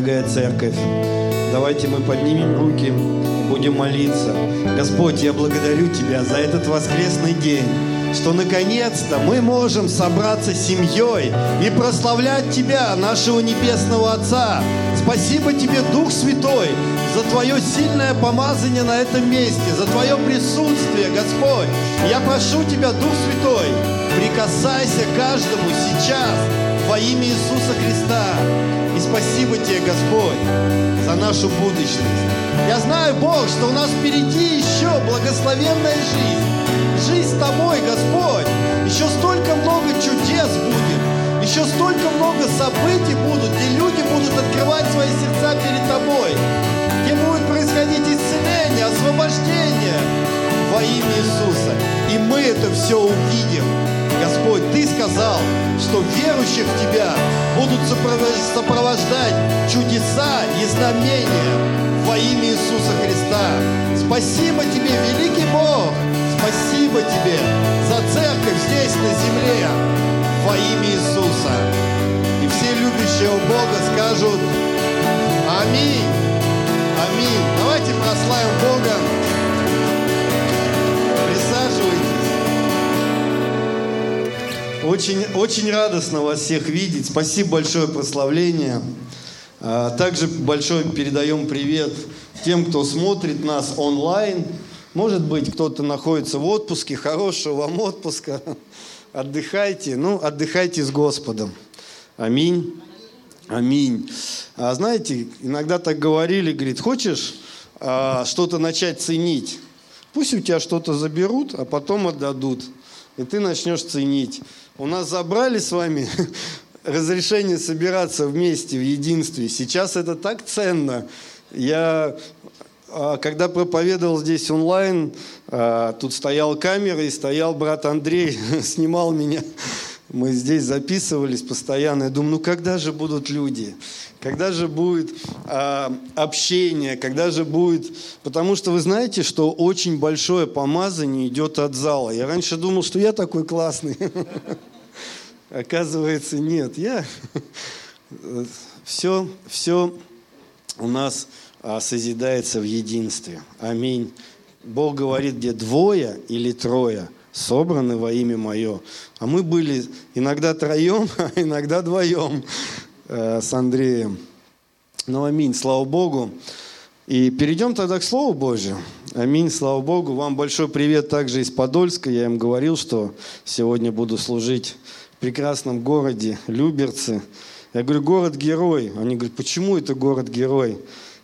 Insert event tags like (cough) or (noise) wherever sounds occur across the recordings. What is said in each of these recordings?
Дорогая церковь. Давайте мы поднимем руки, будем молиться. Господь, я благодарю Тебя за этот воскресный день что наконец-то мы можем собраться семьей и прославлять Тебя, нашего Небесного Отца. Спасибо Тебе, Дух Святой, за Твое сильное помазание на этом месте, за Твое присутствие, Господь. Я прошу Тебя, Дух Святой, прикасайся каждому сейчас во имя Иисуса Христа. И спасибо Тебе, Господь, за нашу будущность. Я знаю, Бог, что у нас впереди еще благословенная жизнь жизнь с тобой, Господь. Еще столько много чудес будет. Еще столько много событий будут, где люди будут открывать свои сердца перед тобой. Где будет происходить исцеление, освобождение во имя Иисуса. И мы это все увидим. Господь, Ты сказал, что верующих в Тебя будут сопровождать чудеса и знамения во имя Иисуса Христа. Спасибо Тебе, великий Бог, Спасибо Тебе за церковь здесь, на земле, во имя Иисуса. И все любящие Бога скажут Аминь. Аминь. Давайте прославим Бога. Очень, очень радостно вас всех видеть. Спасибо большое прославление. А, также большой передаем привет тем, кто смотрит нас онлайн. Может быть, кто-то находится в отпуске, хорошего вам отпуска. Отдыхайте. Ну, отдыхайте с Господом. Аминь. Аминь. А знаете, иногда так говорили, говорит, хочешь а, что-то начать ценить? Пусть у тебя что-то заберут, а потом отдадут. И ты начнешь ценить. У нас забрали с вами (laughs) разрешение собираться вместе в единстве. Сейчас это так ценно. Я а, когда проповедовал здесь онлайн, а, тут стоял камера и стоял брат Андрей, (laughs) снимал меня. Мы здесь записывались постоянно. Я думаю, ну когда же будут люди? Когда же будет а, общение? Когда же будет... Потому что вы знаете, что очень большое помазание идет от зала. Я раньше думал, что я такой классный. (laughs) Оказывается, нет. Я... Все, все у нас а созидается в единстве. Аминь. Бог говорит, где двое или трое собраны во имя Мое. А мы были иногда троем, (laughs) а иногда двоем э, с Андреем. Ну, аминь, слава Богу. И перейдем тогда к Слову Божию. Аминь, слава Богу. Вам большой привет также из Подольска. Я им говорил, что сегодня буду служить в прекрасном городе Люберцы. Я говорю, город-герой. Они говорят, почему это город-герой?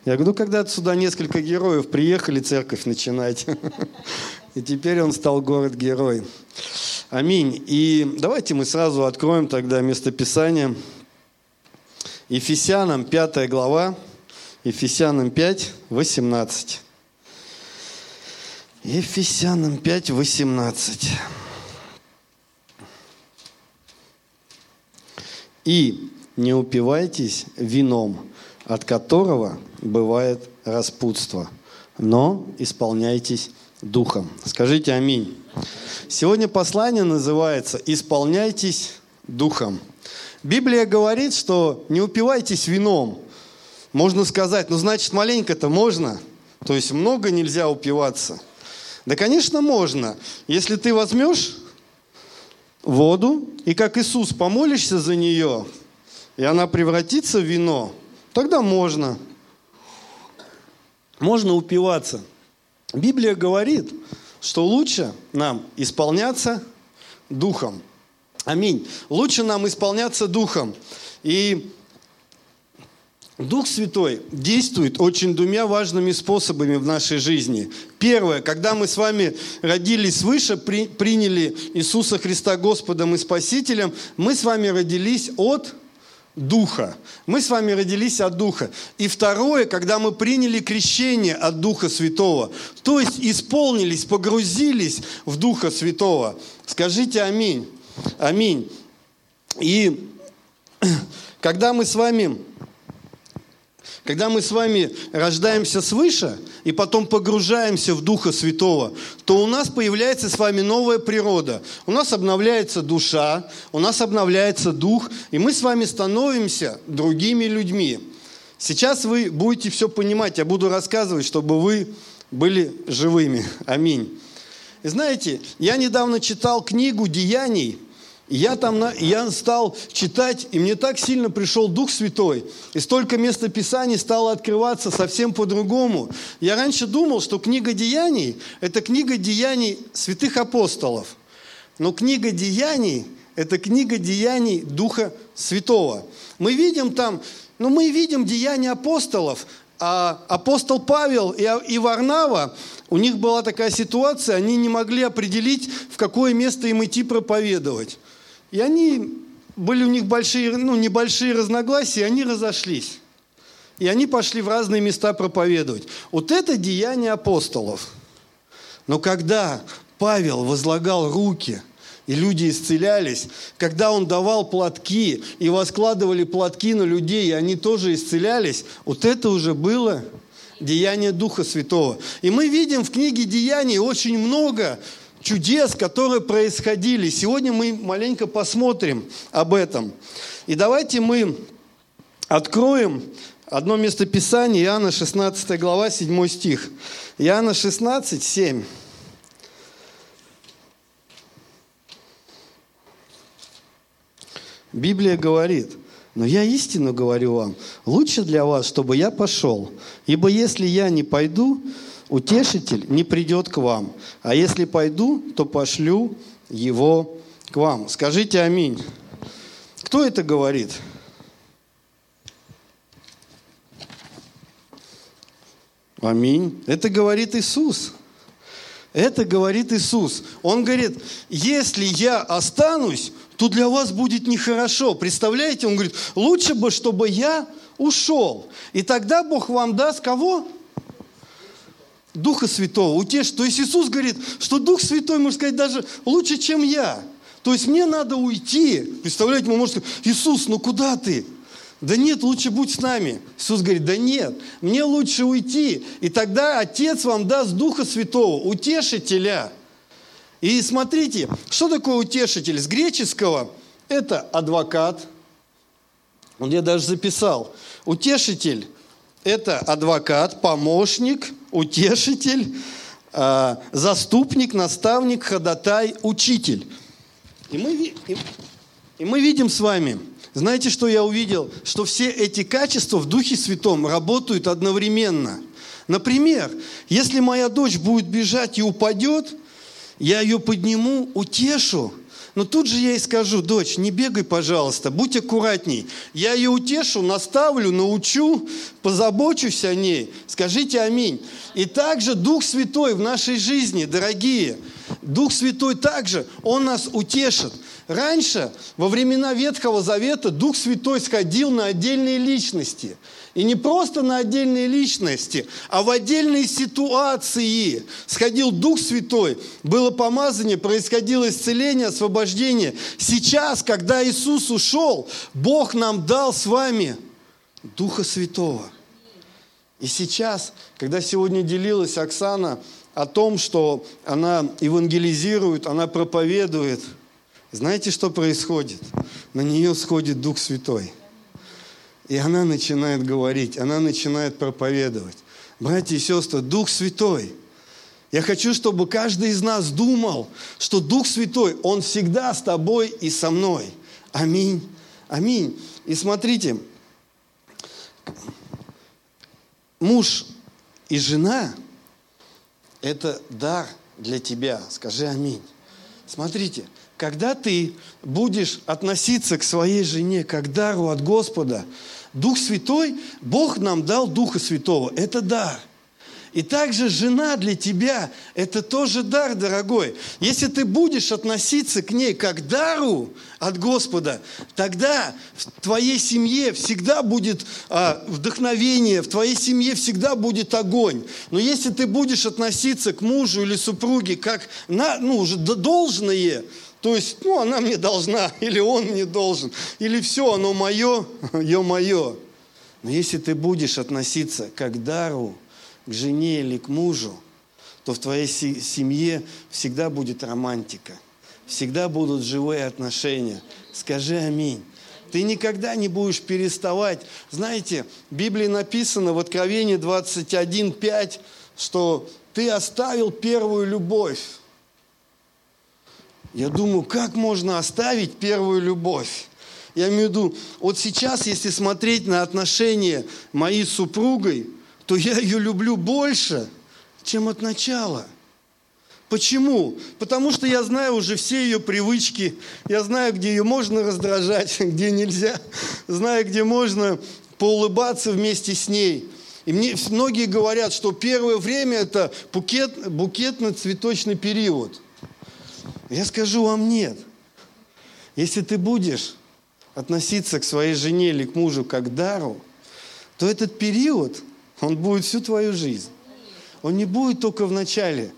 Я говорю, ну когда сюда несколько героев приехали церковь начинать. (laughs) И теперь он стал город-герой. Аминь. И давайте мы сразу откроем тогда местописание. Ефесянам 5 глава, Ефесянам 5, 18. Ефесянам 5, 18. И не упивайтесь вином, от которого бывает распутство, но исполняйтесь духом. Скажите аминь. Сегодня послание называется «Исполняйтесь духом». Библия говорит, что не упивайтесь вином. Можно сказать, ну значит маленько-то можно, то есть много нельзя упиваться. Да, конечно, можно. Если ты возьмешь воду и как Иисус помолишься за нее, и она превратится в вино, тогда можно. Можно упиваться. Библия говорит, что лучше нам исполняться духом. Аминь. Лучше нам исполняться духом. И Дух Святой действует очень двумя важными способами в нашей жизни. Первое, когда мы с вами родились свыше, при, приняли Иисуса Христа Господом и Спасителем, мы с вами родились от Духа. Мы с вами родились от Духа. И второе, когда мы приняли крещение от Духа Святого, то есть исполнились, погрузились в Духа Святого. Скажите аминь. Аминь. И когда мы с вами Когда мы с вами рождаемся свыше и потом погружаемся в Духа Святого, то у нас появляется с вами новая природа. У нас обновляется душа, у нас обновляется дух, и мы с вами становимся другими людьми. Сейчас вы будете все понимать, я буду рассказывать, чтобы вы были живыми. Аминь. Знаете, я недавно читал книгу «Деяний», я там я стал читать, и мне так сильно пришел Дух Святой, и столько местописаний стало открываться совсем по-другому. Я раньше думал, что книга Деяний – это книга Деяний святых апостолов. Но книга Деяний – это книга Деяний Духа Святого. Мы видим там, ну мы видим Деяния апостолов, а апостол Павел и Варнава, у них была такая ситуация, они не могли определить, в какое место им идти проповедовать. И они, были у них большие, ну, небольшие разногласия, и они разошлись. И они пошли в разные места проповедовать. Вот это деяние апостолов. Но когда Павел возлагал руки, и люди исцелялись, когда он давал платки, и воскладывали платки на людей, и они тоже исцелялись, вот это уже было деяние Духа Святого. И мы видим в книге Деяний очень много чудес, которые происходили. Сегодня мы маленько посмотрим об этом. И давайте мы откроем одно местописание, Иоанна 16 глава, 7 стих. Иоанна 16, 7. Библия говорит, но я истину говорю вам, лучше для вас, чтобы я пошел, ибо если я не пойду, утешитель не придет к вам. А если пойду, то пошлю его к вам. Скажите аминь. Кто это говорит? Аминь. Это говорит Иисус. Это говорит Иисус. Он говорит, если я останусь, то для вас будет нехорошо. Представляете? Он говорит, лучше бы, чтобы я ушел. И тогда Бог вам даст кого? Духа Святого, утешь. То есть Иисус говорит, что Дух Святой, можно сказать, даже лучше, чем я. То есть мне надо уйти. Представляете, мы можем сказать, Иисус, ну куда ты? Да нет, лучше будь с нами. Иисус говорит, да нет, мне лучше уйти. И тогда Отец вам даст Духа Святого, утешителя. И смотрите, что такое утешитель? С греческого это адвокат. Он я даже записал. Утешитель – это адвокат, помощник – утешитель, а, заступник, наставник, ходатай, учитель. И мы, и мы видим с вами, знаете, что я увидел? Что все эти качества в Духе Святом работают одновременно. Например, если моя дочь будет бежать и упадет, я ее подниму, утешу – но тут же я ей скажу, дочь, не бегай, пожалуйста, будь аккуратней. Я ее утешу, наставлю, научу, позабочусь о ней. Скажите аминь. И также Дух Святой в нашей жизни, дорогие, Дух Святой также, Он нас утешит. Раньше, во времена Ветхого Завета, Дух Святой сходил на отдельные личности – и не просто на отдельные личности, а в отдельные ситуации. Сходил Дух Святой, было помазание, происходило исцеление, освобождение. Сейчас, когда Иисус ушел, Бог нам дал с вами Духа Святого. И сейчас, когда сегодня делилась Оксана о том, что она евангелизирует, она проповедует, знаете, что происходит? На нее сходит Дух Святой – и она начинает говорить, она начинает проповедовать. Братья и сестры, Дух Святой. Я хочу, чтобы каждый из нас думал, что Дух Святой, Он всегда с тобой и со мной. Аминь. Аминь. И смотрите, муж и жена – это дар для тебя. Скажи аминь. Смотрите, когда ты будешь относиться к своей жене как дару от Господа, Дух Святой, Бог нам дал Духа Святого. Это дар. И также жена для тебя – это тоже дар, дорогой. Если ты будешь относиться к ней как дару от Господа, тогда в твоей семье всегда будет а, вдохновение, в твоей семье всегда будет огонь. Но если ты будешь относиться к мужу или супруге как на, ну, уже должное, то есть, ну, она мне должна, (laughs) или он мне должен, или все, оно мое, ее мое. Но если ты будешь относиться как дару, к жене или к мужу, то в твоей семье всегда будет романтика, всегда будут живые отношения. Скажи аминь. Ты никогда не будешь переставать. Знаете, в Библии написано в Откровении 21.5, что ты оставил первую любовь. Я думаю, как можно оставить первую любовь? Я имею в виду, вот сейчас, если смотреть на отношения моей супругой, то я ее люблю больше, чем от начала. Почему? Потому что я знаю уже все ее привычки, я знаю, где ее можно раздражать, (laughs) где нельзя, знаю, где можно поулыбаться вместе с ней. И мне многие говорят, что первое время это букет, букетно-цветочный период – я скажу вам нет. Если ты будешь относиться к своей жене или к мужу как к дару, то этот период, он будет всю твою жизнь. Он не будет только в начале.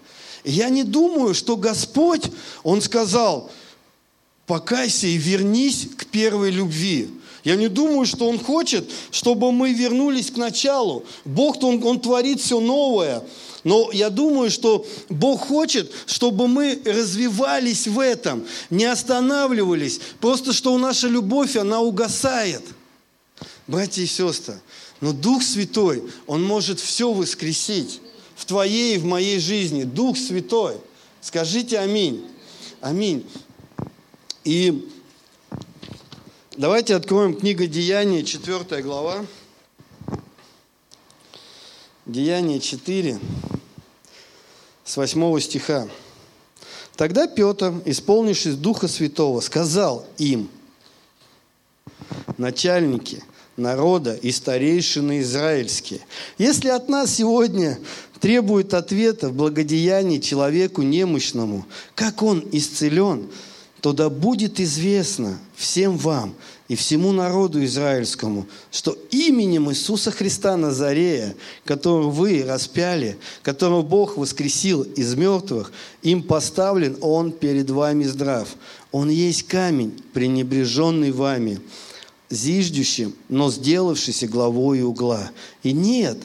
Я не думаю, что Господь, Он сказал, покайся и вернись к первой любви. Я не думаю, что Он хочет, чтобы мы вернулись к началу. Бог, Он, он творит все новое. Но я думаю, что Бог хочет, чтобы мы развивались в этом, не останавливались. Просто что наша любовь, она угасает. Братья и сестры, но Дух Святой, Он может все воскресить в твоей и в моей жизни. Дух Святой. Скажите аминь. Аминь. И давайте откроем книгу Деяния, 4 глава. Деяние 4, с 8 стиха. Тогда Петр, исполнившись Духа Святого, сказал им, начальники народа и старейшины израильские, если от нас сегодня требует ответа в благодеянии человеку немощному, как он исцелен, то да будет известно всем вам – и всему народу израильскому, что именем Иисуса Христа Назарея, которого вы распяли, которого Бог воскресил из мертвых, им поставлен Он перед вами здрав. Он есть камень, пренебреженный вами, зиждущим, но сделавшийся главой угла. И нет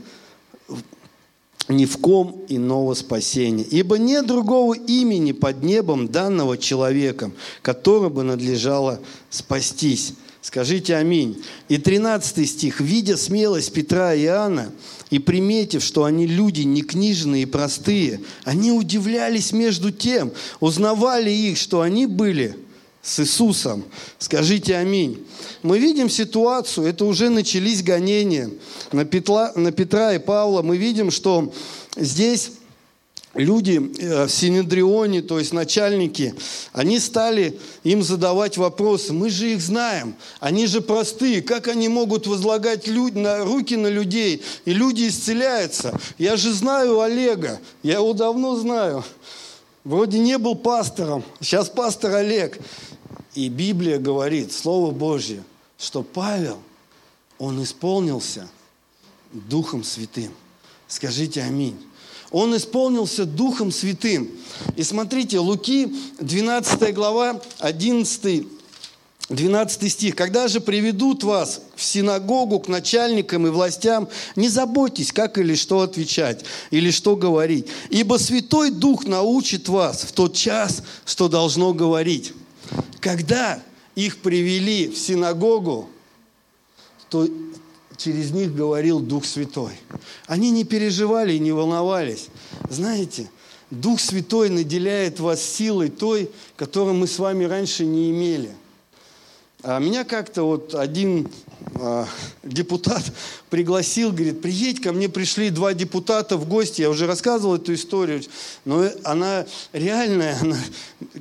ни в ком иного спасения. Ибо нет другого имени под небом данного человеком, которому бы надлежало спастись. Скажите аминь. И 13 стих. «Видя смелость Петра и Иоанна, и приметив, что они люди не книжные и простые, они удивлялись между тем, узнавали их, что они были с Иисусом. Скажите аминь. Мы видим ситуацию, это уже начались гонения на Петра, на Петра и Павла. Мы видим, что здесь люди э, в Синедрионе, то есть начальники, они стали им задавать вопросы. Мы же их знаем, они же простые. Как они могут возлагать люд... на руки на людей, и люди исцеляются? Я же знаю Олега, я его давно знаю. Вроде не был пастором, сейчас пастор Олег. И Библия говорит, Слово Божье, что Павел, он исполнился Духом Святым. Скажите аминь он исполнился Духом Святым. И смотрите, Луки, 12 глава, 11 12 стих. «Когда же приведут вас в синагогу к начальникам и властям, не заботьтесь, как или что отвечать, или что говорить, ибо Святой Дух научит вас в тот час, что должно говорить». Когда их привели в синагогу, то через них говорил Дух Святой. Они не переживали и не волновались. Знаете, Дух Святой наделяет вас силой той, которую мы с вами раньше не имели. А меня как-то вот один а, депутат (laughs) пригласил, говорит, приедь ко мне, пришли два депутата в гости, я уже рассказывал эту историю, но она реальная, (laughs) она,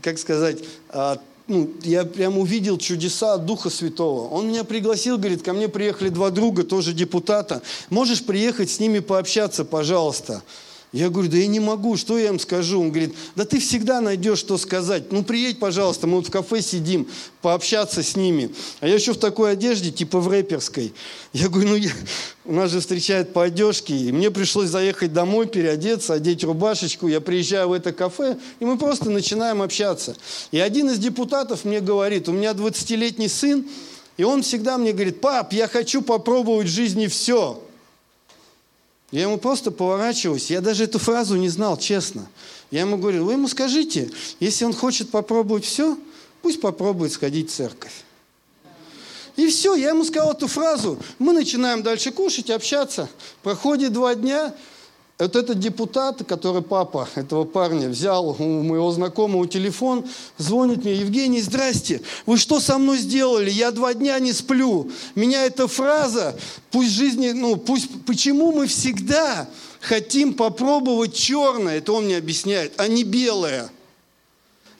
как сказать, а, ну, я прям увидел чудеса Духа Святого. Он меня пригласил, говорит, ко мне приехали два друга, тоже депутата. Можешь приехать с ними пообщаться, пожалуйста? Я говорю, да я не могу, что я им скажу? Он говорит, да ты всегда найдешь, что сказать. Ну, приедь, пожалуйста, мы вот в кафе сидим, пообщаться с ними. А я еще в такой одежде, типа в рэперской. Я говорю, ну, я... у нас же встречают по одежке, и мне пришлось заехать домой, переодеться, одеть рубашечку. Я приезжаю в это кафе, и мы просто начинаем общаться. И один из депутатов мне говорит, у меня 20-летний сын, И он всегда мне говорит, пап, я хочу попробовать в жизни все. Я ему просто поворачиваюсь. Я даже эту фразу не знал, честно. Я ему говорю, вы ему скажите, если он хочет попробовать все, пусть попробует сходить в церковь. И все, я ему сказал эту фразу. Мы начинаем дальше кушать, общаться. Проходит два дня, вот этот депутат, который папа этого парня взял у моего знакомого телефон, звонит мне, Евгений, здрасте, вы что со мной сделали? Я два дня не сплю. Меня эта фраза, пусть жизни, ну, пусть, почему мы всегда хотим попробовать черное, это он мне объясняет, а не белое.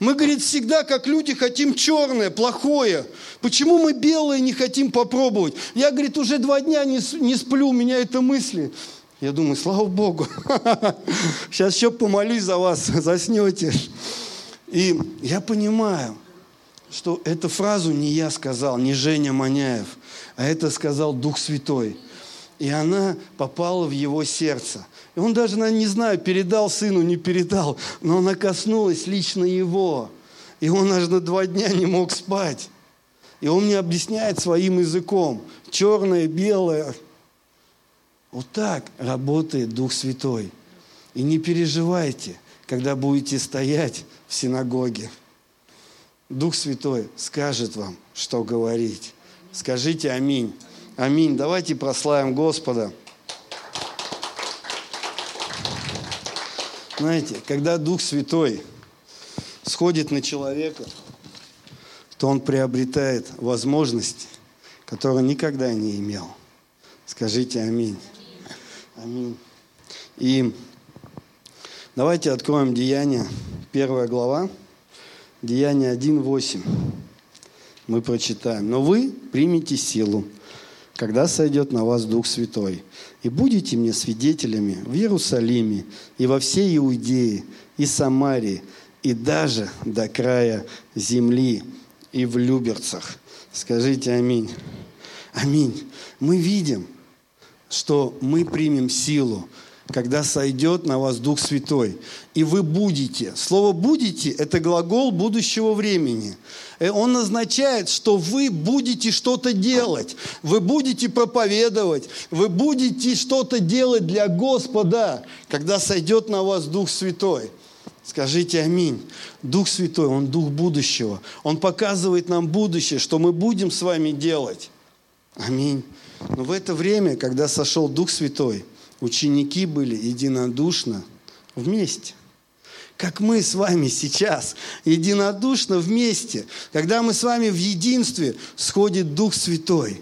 Мы, говорит, всегда, как люди, хотим черное, плохое. Почему мы белое не хотим попробовать? Я, говорит, уже два дня не, не сплю, у меня это мысли. Я думаю, слава Богу, (laughs) сейчас еще помолюсь за вас, (laughs) заснете. И я понимаю, что эту фразу не я сказал, не Женя Маняев, а это сказал Дух Святой. И она попала в его сердце. И он даже, наверное, не знаю, передал сыну, не передал, но она коснулась лично его. И он аж на два дня не мог спать. И он мне объясняет своим языком. Черное, белое, вот так работает Дух Святой. И не переживайте, когда будете стоять в синагоге. Дух Святой скажет вам, что говорить. Скажите аминь. Аминь. Давайте прославим Господа. Знаете, когда Дух Святой сходит на человека, то он приобретает возможности, которые никогда не имел. Скажите аминь. Аминь. И давайте откроем Деяния, первая глава, Деяния 1.8. Мы прочитаем. «Но вы примите силу, когда сойдет на вас Дух Святой, и будете мне свидетелями в Иерусалиме и во всей Иудее и Самарии, и даже до края земли и в Люберцах». Скажите аминь. Аминь. Мы видим, что мы примем силу, когда сойдет на вас Дух Святой. И вы будете. Слово «будете» – это глагол будущего времени. Э, он означает, что вы будете что-то делать. Вы будете проповедовать. Вы будете что-то делать для Господа, когда сойдет на вас Дух Святой. Скажите аминь. Дух Святой, Он Дух будущего. Он показывает нам будущее, что мы будем с вами делать. Аминь. Но в это время, когда сошел Дух Святой, ученики были единодушно вместе. Как мы с вами сейчас, единодушно вместе, когда мы с вами в единстве, сходит Дух Святой.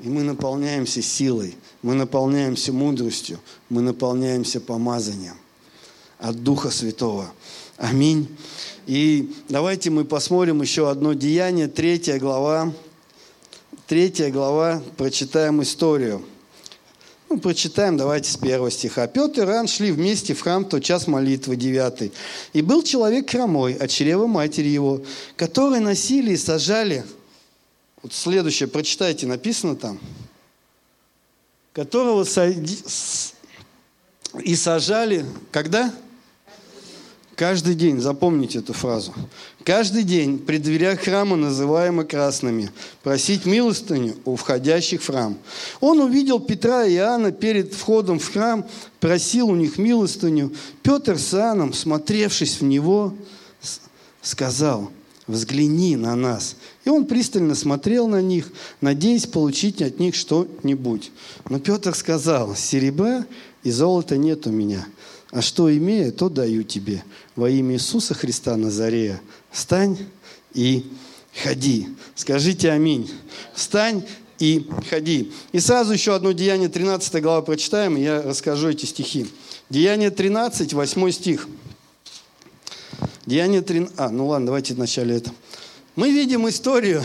И мы наполняемся силой, мы наполняемся мудростью, мы наполняемся помазанием от Духа Святого. Аминь. И давайте мы посмотрим еще одно деяние, третья глава, Третья глава, прочитаем историю. Ну, прочитаем, давайте с первого стиха. Петр и Иоанн шли вместе в храм тот час молитвы, девятый. И был человек хромой от чрева матери его, который носили и сажали. Вот следующее, прочитайте, написано там. Которого и сажали, когда? Каждый день, запомните эту фразу. Каждый день при дверях храма, называемых красными, просить милостыню у входящих в храм. Он увидел Петра и Иоанна перед входом в храм, просил у них милостыню. Петр с Иоанном, смотревшись в него, сказал, взгляни на нас. И он пристально смотрел на них, надеясь получить от них что-нибудь. Но Петр сказал, серебра и золота нет у меня – а что имею, то даю тебе. Во имя Иисуса Христа Назарея встань и ходи. Скажите аминь. Встань и ходи. И сразу еще одно Деяние 13 глава прочитаем, и я расскажу эти стихи. Деяние 13, 8 стих. Деяние 13... А, ну ладно, давайте вначале это. Мы видим историю,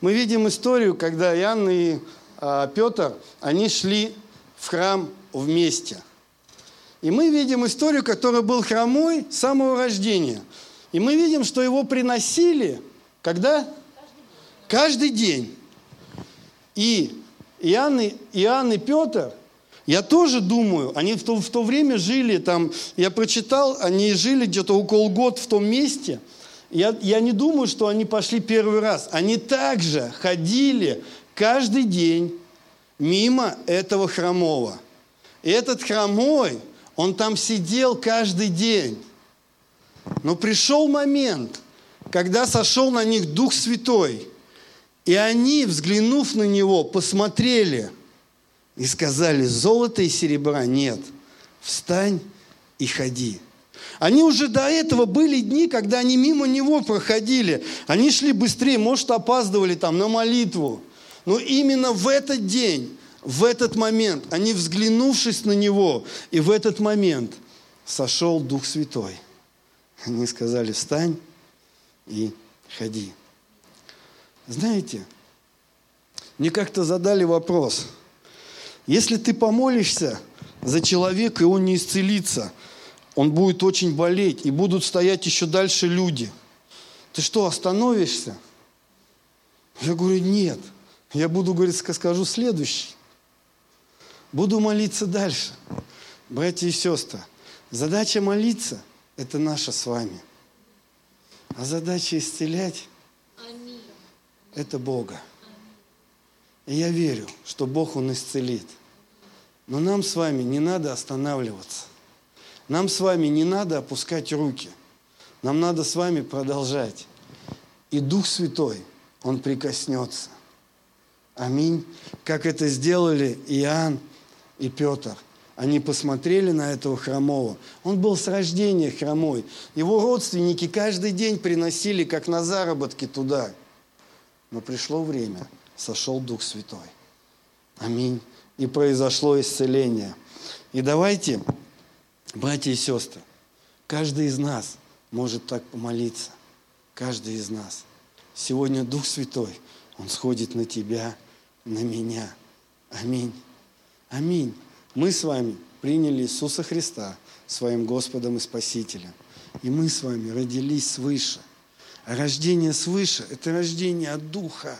мы видим историю, когда Иоанн и а, Петр, они шли в храм вместе – и мы видим историю, которая был хромой с самого рождения. И мы видим, что его приносили, когда? Каждый день. И Иоанн, и, Иоанн и Петр, я тоже думаю, они в то, в то время жили там, я прочитал, они жили где-то около года в том месте. Я, я не думаю, что они пошли первый раз. Они также ходили каждый день мимо этого хромого. И этот хромой, он там сидел каждый день. Но пришел момент, когда сошел на них Дух Святой. И они, взглянув на него, посмотрели и сказали, золота и серебра нет, встань и ходи. Они уже до этого были дни, когда они мимо него проходили. Они шли быстрее, может, опаздывали там на молитву. Но именно в этот день, в этот момент, они, взглянувшись на него, и в этот момент сошел Дух Святой. Они сказали, встань и ходи. Знаете, мне как-то задали вопрос. Если ты помолишься за человека, и он не исцелится – он будет очень болеть, и будут стоять еще дальше люди. Ты что, остановишься? Я говорю, нет. Я буду, говорить, скажу следующий. Буду молиться дальше. Братья и сестры, задача молиться – это наша с вами. А задача исцелять – это Бога. И я верю, что Бог Он исцелит. Но нам с вами не надо останавливаться. Нам с вами не надо опускать руки. Нам надо с вами продолжать. И Дух Святой, Он прикоснется. Аминь. Как это сделали Иоанн и Петр. Они посмотрели на этого хромого. Он был с рождения хромой. Его родственники каждый день приносили, как на заработки, туда. Но пришло время, сошел Дух Святой. Аминь. И произошло исцеление. И давайте Братья и сестры, каждый из нас может так помолиться. Каждый из нас. Сегодня Дух Святой, Он сходит на тебя, на меня. Аминь. Аминь. Мы с вами приняли Иисуса Христа своим Господом и Спасителем. И мы с вами родились свыше. А рождение свыше – это рождение от Духа.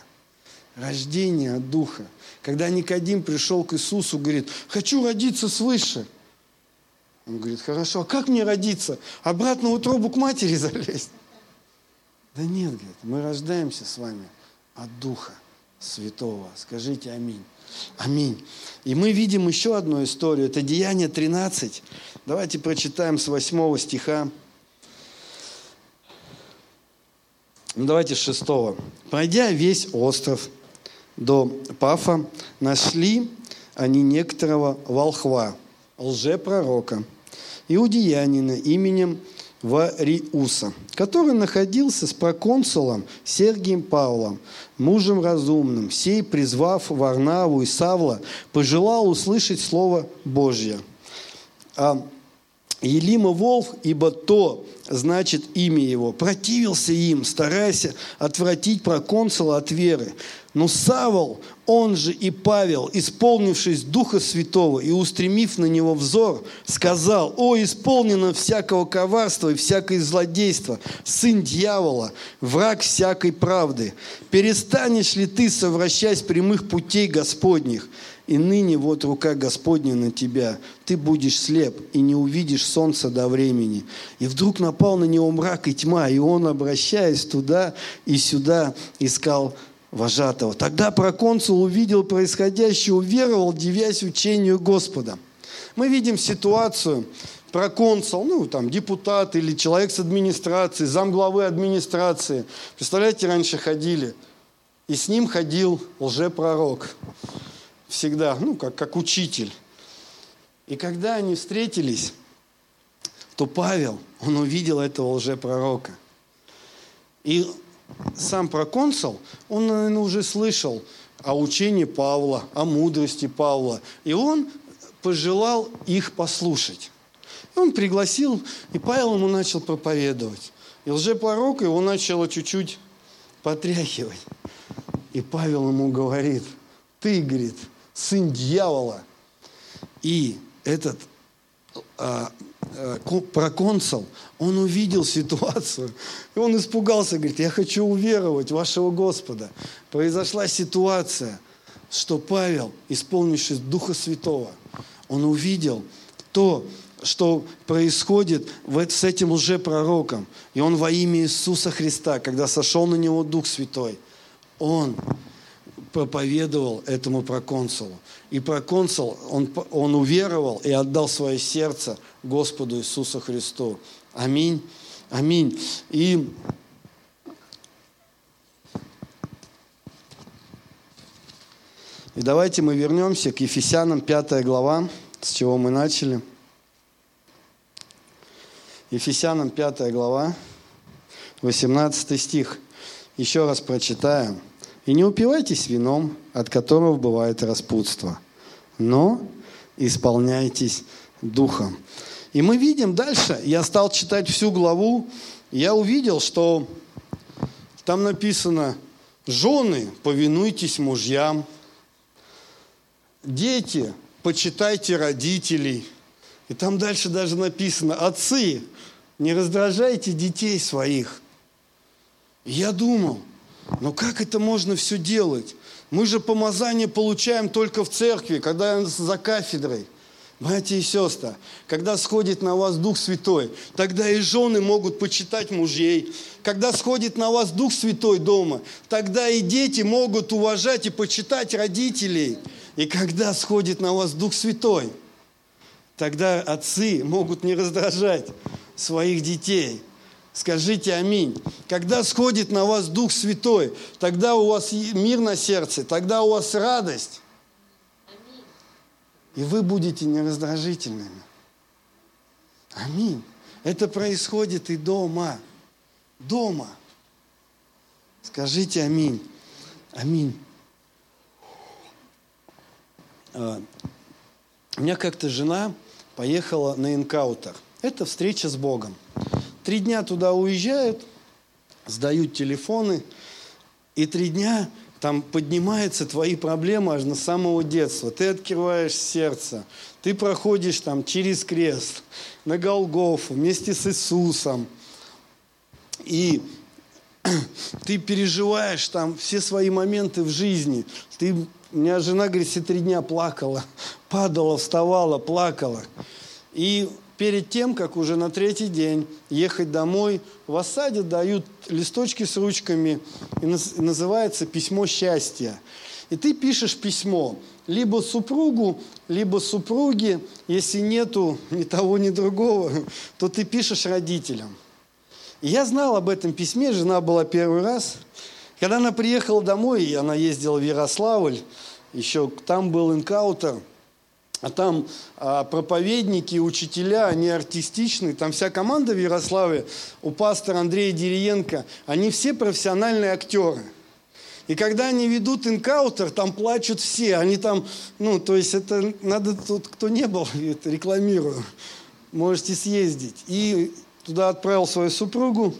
Рождение от Духа. Когда Никодим пришел к Иисусу, говорит, хочу родиться свыше – он говорит, хорошо, а как мне родиться? Обратно в утробу к матери залезть? Да нет, говорит, мы рождаемся с вами от Духа Святого. Скажите аминь. Аминь. И мы видим еще одну историю. Это Деяние 13. Давайте прочитаем с 8 стиха. Ну, давайте с 6. «Пройдя весь остров до Пафа, нашли они некоторого волхва, лжепророка, иудеянина именем Вариуса, который находился с проконсулом Сергием Павлом, мужем разумным, сей, призвав Варнаву и Савла, пожелал услышать Слово Божье. А Елима Волф, ибо то значит имя его, противился им, стараясь отвратить проконсула от веры. Но Савол, он же и Павел, исполнившись Духа Святого и устремив на него взор, сказал, «О, исполнено всякого коварства и всякое злодейства, сын дьявола, враг всякой правды, перестанешь ли ты совращать прямых путей Господних?» И ныне вот рука Господня на тебя. Ты будешь слеп и не увидишь солнца до времени. И вдруг напал на него мрак и тьма, и он, обращаясь туда и сюда, искал вожатого. Тогда проконсул увидел происходящее, уверовал, девясь учению Господа. Мы видим ситуацию, проконсул, ну, там, депутат или человек с администрации, замглавы администрации. Представляете, раньше ходили, и с ним ходил лжепророк. Всегда, ну, как, как учитель. И когда они встретились, то Павел, он увидел этого лжепророка. И сам проконсул, он, наверное, уже слышал о учении Павла, о мудрости Павла. И он пожелал их послушать. И он пригласил, и Павел ему начал проповедовать. И лжепророк его начало чуть-чуть потряхивать. И Павел ему говорит, ты, говорит, сын дьявола. И этот а, Э, проконсул, он увидел ситуацию, и он испугался, говорит, я хочу уверовать вашего Господа. Произошла ситуация, что Павел, исполнившись Духа Святого, он увидел то, что происходит с этим лжепророком. И он во имя Иисуса Христа, когда сошел на него Дух Святой, он проповедовал этому проконсулу. И проконсул, он, он уверовал и отдал свое сердце Господу Иисусу Христу. Аминь. Аминь. И И давайте мы вернемся к Ефесянам 5 глава, с чего мы начали. Ефесянам 5 глава, 18 стих. Еще раз прочитаем. «И не упивайтесь вином, от которого бывает распутство, но исполняйтесь духом». И мы видим дальше, я стал читать всю главу, я увидел, что там написано «Жены, повинуйтесь мужьям», Дети, почитайте родителей. И там дальше даже написано, отцы, не раздражайте детей своих. Я думал, ну как это можно все делать? Мы же помазание получаем только в церкви, когда за кафедрой. Братья и сестры, когда сходит на вас Дух Святой, тогда и жены могут почитать мужей. Когда сходит на вас Дух Святой дома, тогда и дети могут уважать и почитать родителей. И когда сходит на вас Дух Святой, тогда отцы могут не раздражать своих детей. Скажите аминь. Когда сходит на вас Дух Святой, тогда у вас мир на сердце, тогда у вас радость. И вы будете нераздражительными. Аминь. Это происходит и дома. Дома. Скажите аминь. Аминь. А, у меня как-то жена поехала на энкаутер. Это встреча с Богом. Три дня туда уезжают, сдают телефоны, и три дня там поднимаются твои проблемы аж на самого детства. Ты открываешь сердце, ты проходишь там через крест, на Голгофу, вместе с Иисусом. И (clears throat) ты переживаешь там все свои моменты в жизни. Ты у меня жена, говорит, все три дня плакала, (laughs) падала, вставала, плакала. И перед тем, как уже на третий день ехать домой, в осаде дают листочки с ручками, и называется «Письмо счастья». И ты пишешь письмо либо супругу, либо супруге. Если нету ни того, ни другого, (laughs) то ты пишешь родителям. И я знал об этом письме, жена была первый раз – когда она приехала домой, она ездила в Ярославль, еще там был инкаутер, а там а, проповедники, учителя, они артистичные, там вся команда в Ярославле, у пастора Андрея Дериенко, они все профессиональные актеры. И когда они ведут инкаутер, там плачут все, они там, ну, то есть это надо, тут кто не был, (laughs) это рекламирую, можете съездить. И туда отправил свою супругу,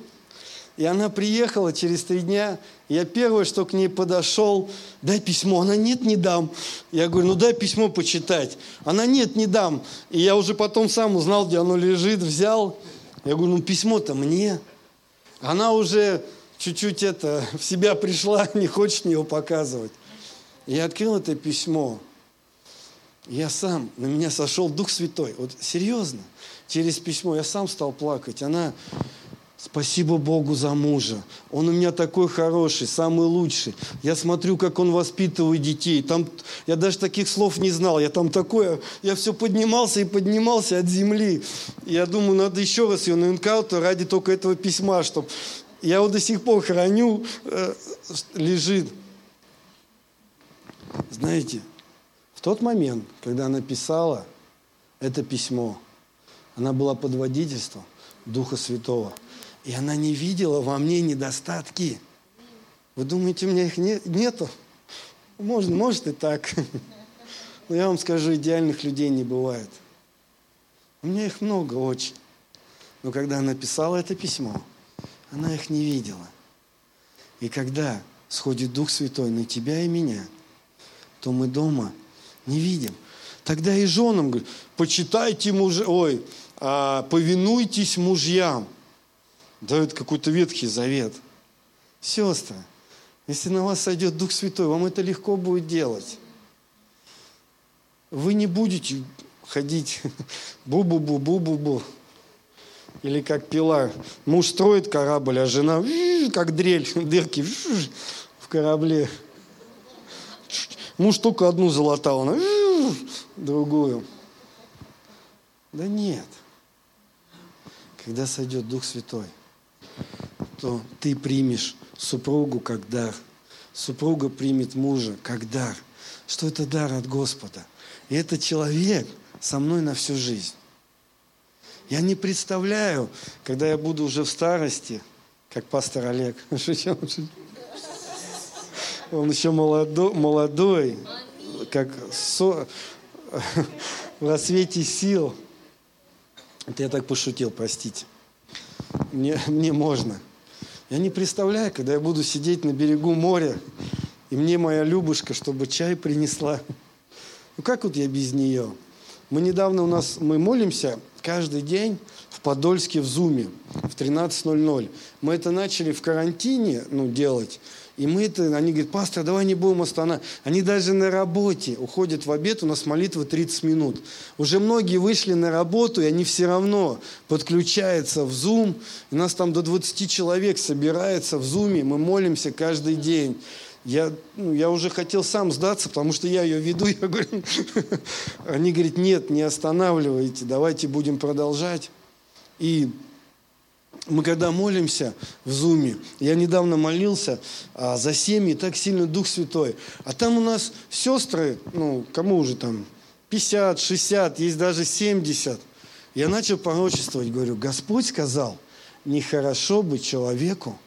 и она приехала через три дня. Я первое, что к ней подошел, дай письмо. Она, нет, не дам. Я говорю, ну дай письмо почитать. Она, нет, не дам. И я уже потом сам узнал, где оно лежит, взял. Я говорю, ну письмо-то мне. Она уже чуть-чуть это, в себя пришла, (laughs) не хочет мне его показывать. Я открыл это письмо. Я сам, на меня сошел Дух Святой. Вот серьезно, через письмо я сам стал плакать. Она Спасибо Богу за мужа. Он у меня такой хороший, самый лучший. Я смотрю, как он воспитывает детей. Там, я даже таких слов не знал. Я там такое, я все поднимался и поднимался от земли. Я думаю, надо еще раз ее на инкауту ради только этого письма, чтобы я его до сих пор храню, э, лежит. Знаете, в тот момент, когда она писала это письмо, она была под водительством Духа Святого – и она не видела во мне недостатки. Вы думаете, у меня их не, нету? Может, может и так. Но я вам скажу, идеальных людей не бывает. У меня их много очень. Но когда она писала это письмо, она их не видела. И когда сходит Дух Святой на тебя и меня, то мы дома не видим. Тогда и женам говорят, почитайте мужа, ой, а, повинуйтесь мужьям – дают какой-то ветхий завет. Сестры, если на вас сойдет Дух Святой, вам это легко будет делать. Вы не будете ходить (laughs) бу-бу-бу-бу-бу-бу. Или как пила. Муж строит корабль, а жена как дрель, (laughs) дырки в корабле. Муж только одну залатал, она другую. Да нет. Когда сойдет Дух Святой, то ты примешь супругу как дар. Супруга примет мужа как дар. Что это дар от Господа. И этот человек со мной на всю жизнь. Я не представляю, когда я буду уже в старости, как пастор Олег. (laughs) Он еще молодой как со, (laughs) в рассвете сил. Это я так пошутил, простите. Мне, мне можно. Я не представляю, когда я буду сидеть на берегу моря, и мне моя Любушка, чтобы чай принесла. Ну как вот я без нее? Мы недавно у нас, мы молимся каждый день в Подольске в Зуме в 13.00. Мы это начали в карантине ну, делать. И мы это, они говорят, пастор, давай не будем останавливать. Они даже на работе уходят в обед, у нас молитва 30 минут. Уже многие вышли на работу, и они все равно подключаются в Zoom. И нас там до 20 человек собирается в Zoom, мы молимся каждый день. Я, ну, я уже хотел сам сдаться, потому что я ее веду. (laughs) Я говорю, (laughs) они говорят, нет, не останавливайте, давайте будем продолжать. И мы когда молимся в Зуме, я недавно молился а, за семьи, так сильно Дух Святой. А там у нас сестры, ну, кому уже там, 50, 60, есть даже 70. Я начал пророчествовать, говорю, Господь сказал, нехорошо быть человеку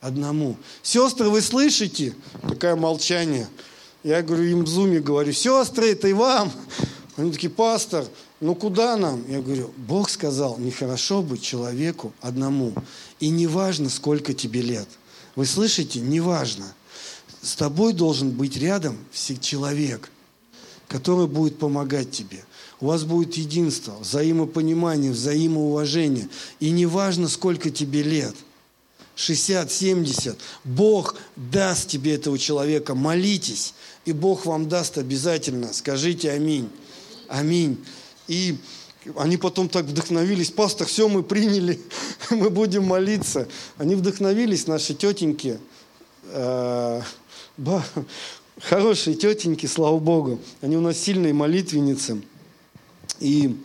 одному. Сестры, вы слышите? Такое молчание. Я говорю, им в зуме говорю, сестры, это и вам. Они такие, пастор, ну куда нам? Я говорю, Бог сказал, нехорошо быть человеку одному. И не важно, сколько тебе лет. Вы слышите? Не важно. С тобой должен быть рядом человек, который будет помогать тебе. У вас будет единство, взаимопонимание, взаимоуважение. И не важно, сколько тебе лет – 60, 70. Бог даст тебе этого человека. Молитесь, и Бог вам даст обязательно. Скажите аминь. Аминь. И они потом так вдохновились. Пастор, все мы приняли, (laughs) мы будем молиться. Они вдохновились, наши тетеньки. Э, хорошие тетеньки, слава Богу. Они у нас сильные молитвенницы. И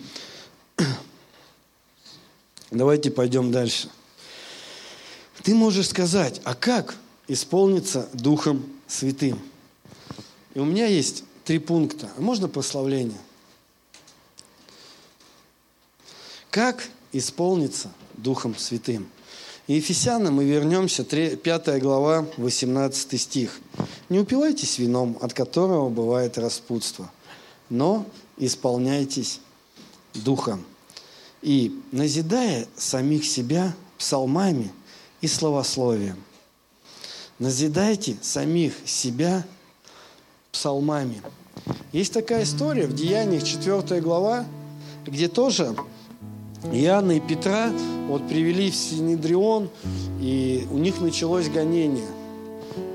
(clears throat) давайте пойдем дальше. Ты можешь сказать, а как исполниться Духом Святым? И у меня есть три пункта. Можно прославление? Как исполниться Духом Святым? И Ефесянам мы вернемся, 5 глава, 18 стих. «Не упивайтесь вином, от которого бывает распутство, но исполняйтесь Духом, и, назидая самих себя псалмами – и словословием. Назидайте самих себя псалмами. Есть такая история в Деяниях 4 глава, где тоже Иоанна и Петра вот привели в Синедрион, и у них началось гонение.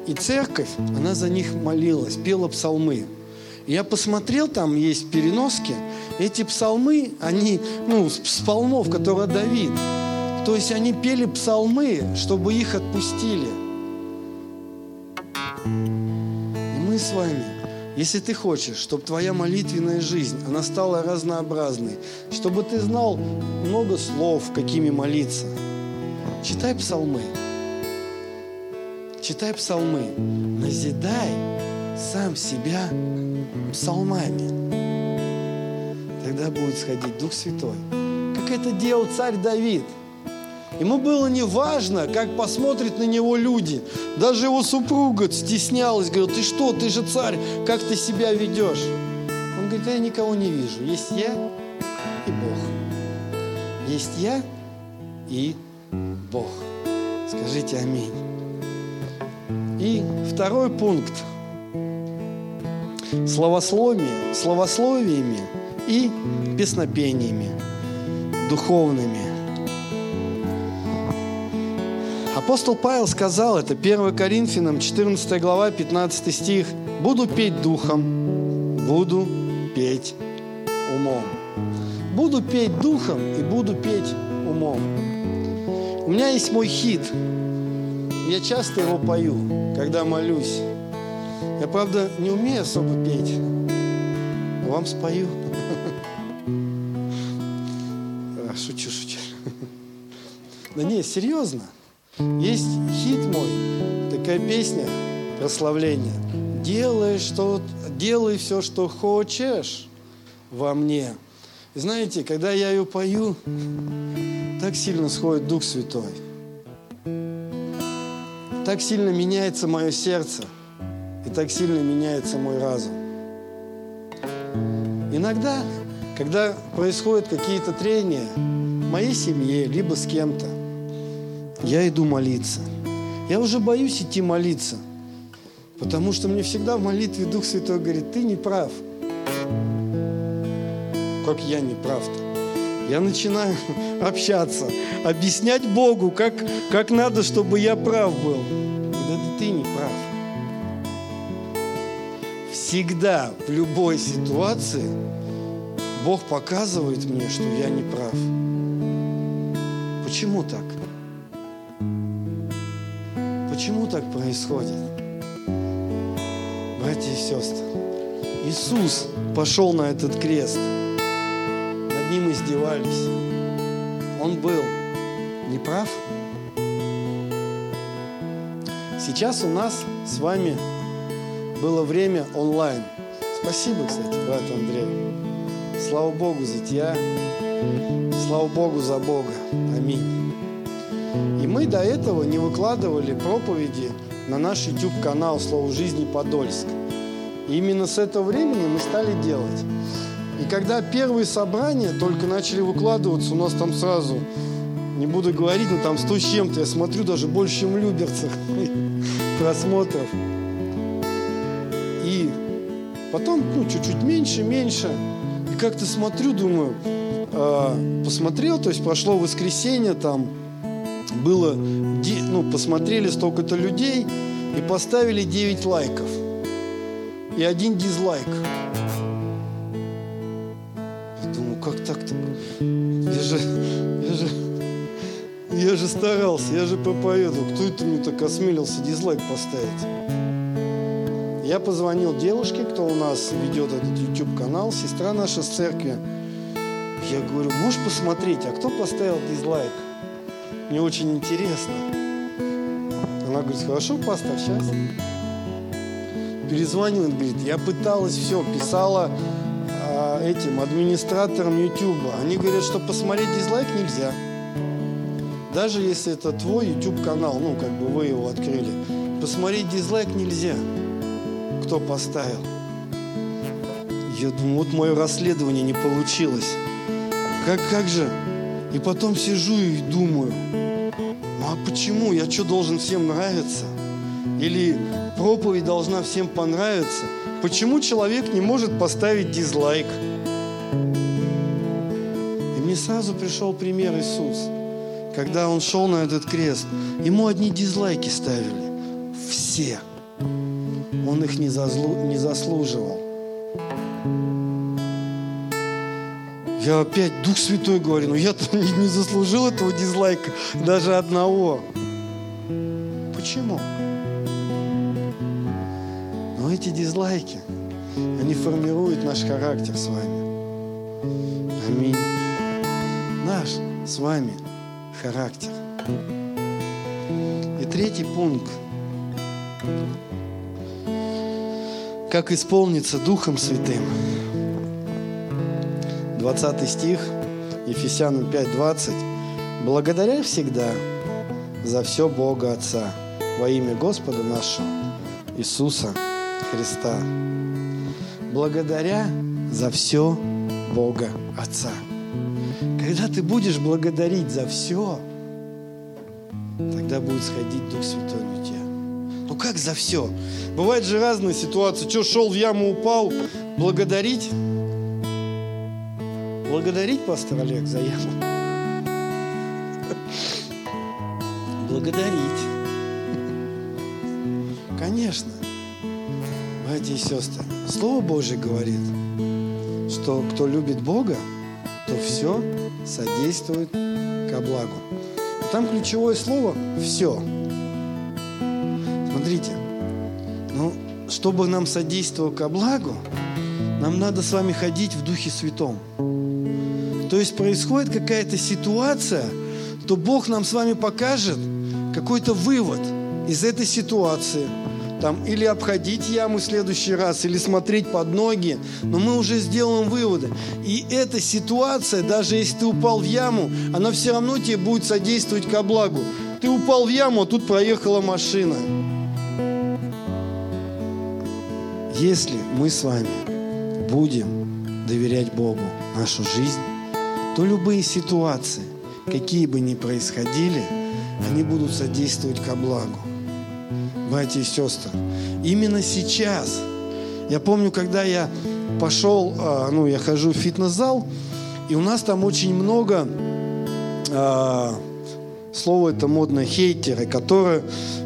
И церковь, она за них молилась, пела псалмы. Я посмотрел, там есть переноски. Эти псалмы, они, ну, с псалмов, которые Давид, то есть они пели псалмы, чтобы их отпустили. И мы с вами, если ты хочешь, чтобы твоя молитвенная жизнь, она стала разнообразной, чтобы ты знал много слов, какими молиться, читай псалмы. Читай псалмы. Назидай сам себя псалмами. Тогда будет сходить Дух Святой. Как это делал царь Давид – Ему было не важно, как посмотрят на него люди. Даже его супруга стеснялась, говорила, ты что, ты же царь, как ты себя ведешь? Он говорит, я никого не вижу. Есть я и Бог. Есть я и Бог. Скажите аминь. И второй пункт. Словословие, словословиями и песнопениями духовными. Апостол Павел сказал это 1 Коринфянам 14 глава 15 стих. «Буду петь духом, буду петь умом». Буду петь духом и буду петь умом. У меня есть мой хит. Я часто его пою, когда молюсь. Я, правда, не умею особо петь. Но вам спою. А, (laughs) шучу, шучу. (laughs) Да не, серьезно. Есть хит мой, такая песня прославления. Делай, что, делай все, что хочешь во мне. Знаете, когда я ее пою, так сильно сходит Дух Святой. Так сильно меняется мое сердце. И так сильно меняется мой разум. Иногда, когда происходят какие-то трения в моей семье, либо с кем-то, я иду молиться. Я уже боюсь идти молиться, потому что мне всегда в молитве Дух Святой говорит, ты не прав. Как я не прав-то? Я начинаю (laughs) общаться, объяснять Богу, как, как надо, чтобы я прав был. Да, да ты не прав. Всегда, в любой ситуации, Бог показывает мне, что я не прав. Почему так? Почему так происходит? Братья и сестры, Иисус пошел на этот крест. Над ним издевались. Он был неправ. Сейчас у нас с вами было время онлайн. Спасибо, кстати, брат Андрей. Слава Богу за тебя. Слава Богу за Бога. Аминь. Мы до этого не выкладывали проповеди на наш YouTube-канал «Слово жизни Подольск». И именно с этого времени мы стали делать. И когда первые собрания только начали выкладываться, у нас там сразу, не буду говорить, но там сто с чем-то, я смотрю, даже больше, чем в Люберцах (laughs) просмотров. И потом, ну, чуть-чуть меньше, меньше. И как-то смотрю, думаю, э, посмотрел, то есть прошло воскресенье, там было, ну, посмотрели столько-то людей и поставили 9 лайков. И один дизлайк. Я думаю, как так-то? Я же, я же, я же старался, я же проповедовал. Кто это мне так осмелился дизлайк поставить? Я позвонил девушке, кто у нас ведет этот YouTube-канал, сестра наша с церкви. Я говорю, можешь посмотреть, а кто поставил дизлайк? Мне очень интересно. Она говорит, хорошо, пастор, сейчас. Перезвонил, говорит, я пыталась все, писала а, этим администраторам YouTube. Они говорят, что посмотреть дизлайк нельзя. Даже если это твой YouTube канал, ну, как бы вы его открыли, посмотреть дизлайк нельзя кто поставил. Я думаю, вот мое расследование не получилось. Как, как же? И потом сижу и думаю, ну а почему? Я что, должен всем нравиться? Или проповедь должна всем понравиться? Почему человек не может поставить дизлайк? И мне сразу пришел пример Иисус. Когда Он шел на этот крест, Ему одни дизлайки ставили. Все. Он их не, зазлу, не заслуживал. Я опять, Дух Святой говорю, ну я (laughs) не, заслужил этого дизлайка, даже одного. Почему? Но эти дизлайки, они формируют наш характер с вами. Аминь. Наш с вами характер. И третий пункт как исполнится Духом Святым. 20 стих, Ефесянам 5:20. Благодаря всегда за все Бога Отца во имя Господа нашего Иисуса Христа. Благодаря за все Бога Отца. Когда ты будешь благодарить за все, тогда будет сходить Дух Святой на тебя. Ну как за все? Бывают же разные ситуации. Что, шел в яму, упал, благодарить? Благодарить, пастор Олег, за яму? Благодарить. Конечно. Братья и сестры, Слово Божье говорит, что кто любит Бога, что все содействует ко благу. Там ключевое слово «все». Смотрите, ну, чтобы нам содействовало ко благу, нам надо с вами ходить в Духе Святом. То есть происходит какая-то ситуация, то Бог нам с вами покажет какой-то вывод из этой ситуации – там, или обходить яму в следующий раз, или смотреть под ноги, но мы уже сделаем выводы. И эта ситуация, даже если ты упал в яму, она все равно тебе будет содействовать ко благу. Ты упал в яму, а тут проехала машина. Если мы с вами будем доверять Богу нашу жизнь, то любые ситуации, какие бы ни происходили, они будут содействовать ко благу братья и сестры. Именно сейчас. Я помню, когда я пошел, а, ну, я хожу в фитнес-зал, и у нас там очень много, а, слово это модное, хейтеры, которые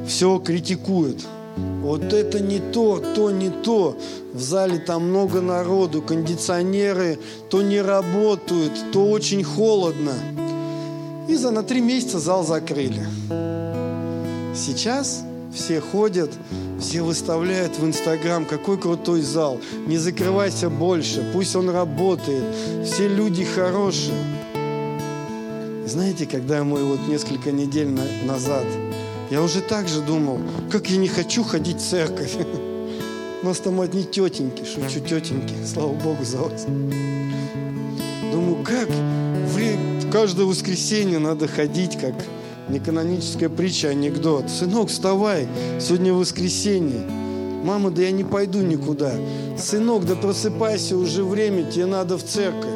все критикуют. Вот это не то, то не то. В зале там много народу, кондиционеры то не работают, то очень холодно. И за на три месяца зал закрыли. Сейчас все ходят, все выставляют в Инстаграм, какой крутой зал. Не закрывайся больше, пусть он работает. Все люди хорошие. Знаете, когда мы вот несколько недель назад, я уже так же думал, как я не хочу ходить в церковь. У нас там одни тетеньки, шучу, тетеньки, слава Богу за вас. Думаю, как в каждое воскресенье надо ходить, как Неканоническая притча, анекдот. Сынок, вставай, сегодня воскресенье. Мама, да я не пойду никуда. Сынок, да просыпайся, уже время, тебе надо в церковь.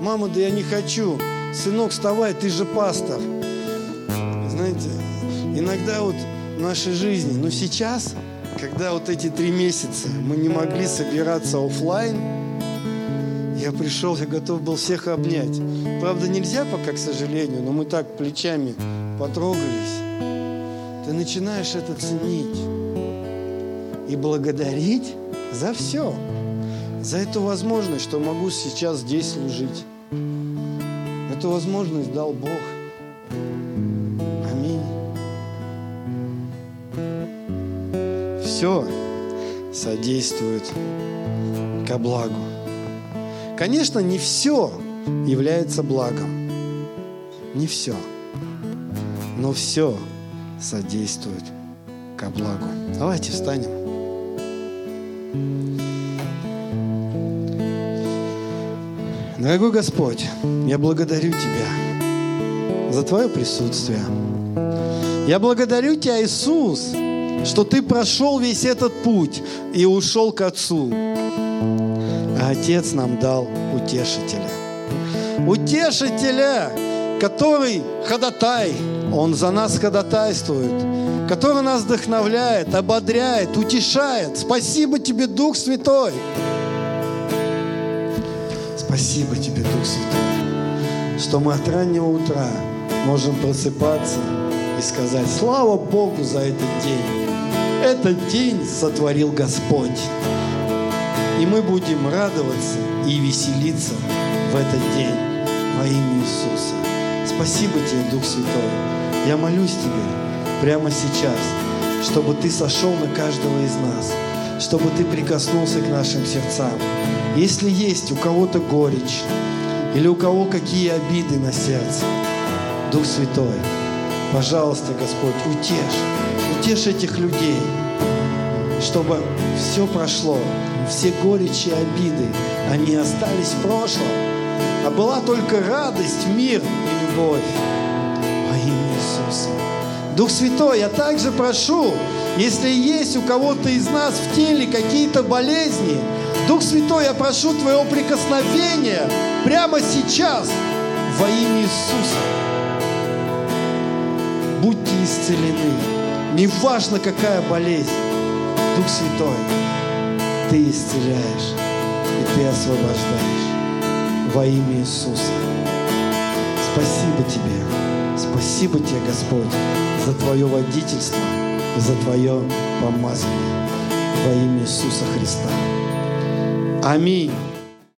Мама, да я не хочу. Сынок, вставай, ты же пастор. Знаете, иногда вот в нашей жизни, но сейчас, когда вот эти три месяца мы не могли собираться офлайн, я пришел, я готов был всех обнять. Правда, нельзя пока, к сожалению, но мы так плечами потрогались, ты начинаешь это ценить и благодарить за все, за эту возможность, что могу сейчас здесь служить. Эту возможность дал Бог. Все содействует ко благу. Конечно, не все является благом. Не все но все содействует ко благу. Давайте встанем. Дорогой Господь, я благодарю Тебя за Твое присутствие. Я благодарю Тебя, Иисус, что Ты прошел весь этот путь и ушел к Отцу. А Отец нам дал утешителя. Утешителя, который ходатай, Он за нас ходатайствует, который нас вдохновляет, ободряет, утешает. Спасибо Тебе, Дух Святой. Спасибо Тебе, Дух Святой, что мы от раннего утра можем просыпаться и сказать, слава Богу за этот день. Этот день сотворил Господь. И мы будем радоваться и веселиться в этот день во имя Иисуса. Спасибо тебе, Дух Святой. Я молюсь тебе прямо сейчас, чтобы ты сошел на каждого из нас, чтобы ты прикоснулся к нашим сердцам. Если есть у кого-то горечь или у кого какие обиды на сердце, Дух Святой, пожалуйста, Господь, утешь, утешь этих людей, чтобы все прошло, все горечи и обиды, они остались в прошлом, а была только радость, мир и любовь во имя Иисуса. Дух Святой, я также прошу, если есть у кого-то из нас в теле какие-то болезни, Дух Святой, я прошу Твоего прикосновения прямо сейчас во имя Иисуса. Исцелены. Неважно, какая болезнь. Дух Святой, Ты исцеляешь и Ты освобождаешь во имя Иисуса. Спасибо Тебе, спасибо Тебе, Господь, за Твое водительство, за Твое помазание во имя Иисуса Христа. Аминь.